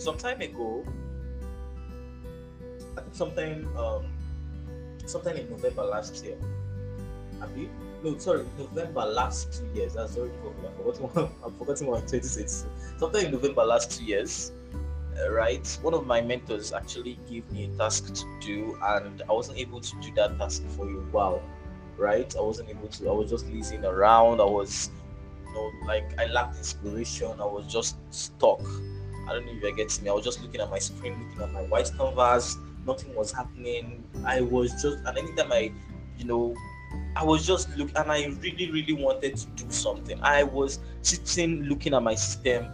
some time ago, sometime um sometime in November last year. You? No, sorry, November last two years. That's already I forgot what I'm forgetting what 2016. Sometime in November last two years, uh, right? One of my mentors actually gave me a task to do, and I wasn't able to do that task for a while, right? I wasn't able to. I was just lazing around. I was, you know, like I lacked inspiration. I was just stuck. I don't know if you're getting me. I was just looking at my screen, looking at my white canvas. Nothing was happening. I was just, and anytime I, you know, I was just looking, and I really, really wanted to do something. I was sitting, looking at my system,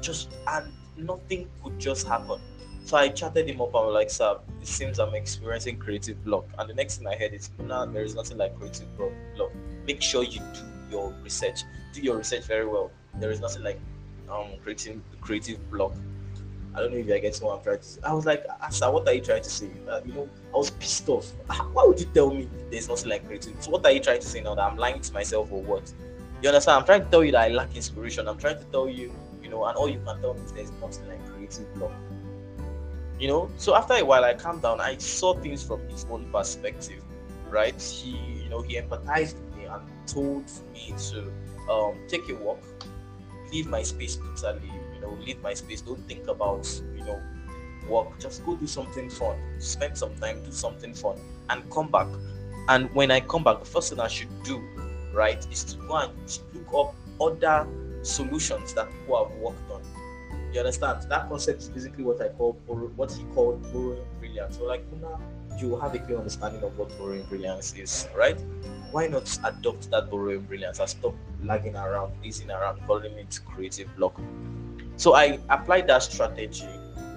just and nothing could just happen. So I chatted him up. I'm like, "Sir, it seems I'm experiencing creative block." And the next thing I heard is, "No, there is nothing like creative block. Make sure you do your research. Do your research very well. There is nothing like um creating creative block." I don't know if you're getting what I'm trying to say. I was like, Asa, what are you trying to say? Uh, you know, I was pissed off. Why would you tell me there's nothing like creative? So what are you trying to say now that I'm lying to myself or what? You understand? I'm trying to tell you that I lack inspiration. I'm trying to tell you, you know, and all you can tell me is there's nothing like creative block. You know, so after a while I calmed down, I saw things from his own perspective, right? He, you know, he empathized with me and told me to um, take a walk, leave my space totally you know, leave my space. Don't think about, you know, work. Just go do something fun. Spend some time, do something fun, and come back. And when I come back, the first thing I should do, right, is to go and look up other solutions that people have worked on. You understand? That concept is basically what I call what he called borrowing brilliance. So like now you have a clear understanding of what borrowing brilliance is, right? Why not adopt that borrowing brilliance and stop lagging around, lazing around, calling it creative block? So I applied that strategy,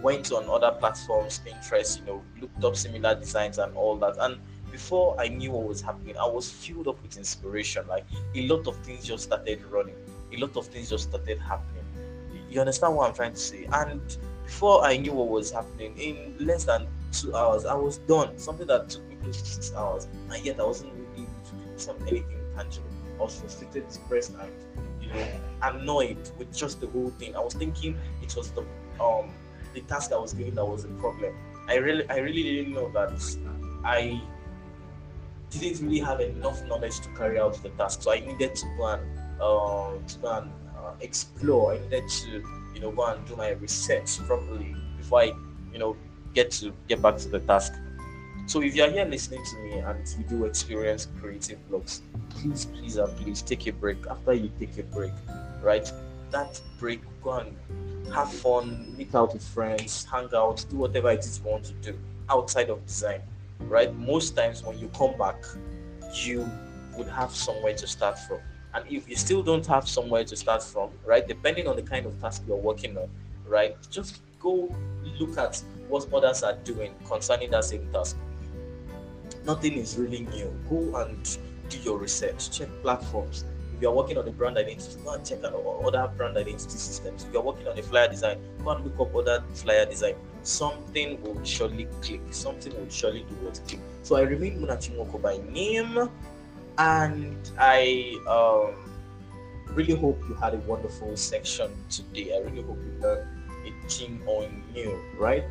went on other platforms, Pinterest, you know, looked up similar designs and all that. And before I knew what was happening, I was filled up with inspiration. Like a lot of things just started running, a lot of things just started happening. You understand what I'm trying to say? And before I knew what was happening, in less than two hours, I was done. Something that took me close to six hours, and yet I wasn't really able to do some anything tangible. I was frustrated, depressed, and you know, annoyed with just the whole thing. I was thinking it was the um the task I was given that was the problem. I really I really didn't know that I didn't really have enough knowledge to carry out the task. So I needed to go and um to go and uh, explore. I needed to you know go and do my research properly before I you know get to get back to the task. So if you're here listening to me and you do experience creative blocks, please, please, and please take a break. After you take a break, right? That break, go and have fun, meet out with friends, hang out, do whatever it is you want to do outside of design, right? Most times when you come back, you would have somewhere to start from. And if you still don't have somewhere to start from, right, depending on the kind of task you're working on, right, just go look at what others are doing concerning that same task. Nothing is really new. Go and do your research, check platforms, If you're working on a brand identity, go and check out other brand identity systems. If you're working on a flyer design, go and look up other flyer design. Something will surely click. Something will surely do what click. So I remain Munachimoko by name, and I um, really hope you had a wonderful section today. I really hope you learned a thing on you, right?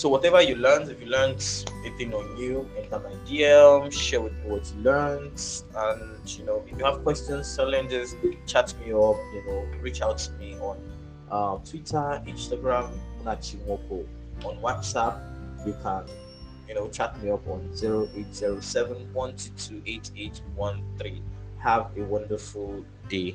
So whatever you learned, if you learned anything on you, enter my DM, share with me what you learned, and you know, if you have questions, challenges, chat me up. You know, reach out to me on uh, Twitter, Instagram, Munachimoko. On WhatsApp, you can you know chat me up on 0807 Have a wonderful day.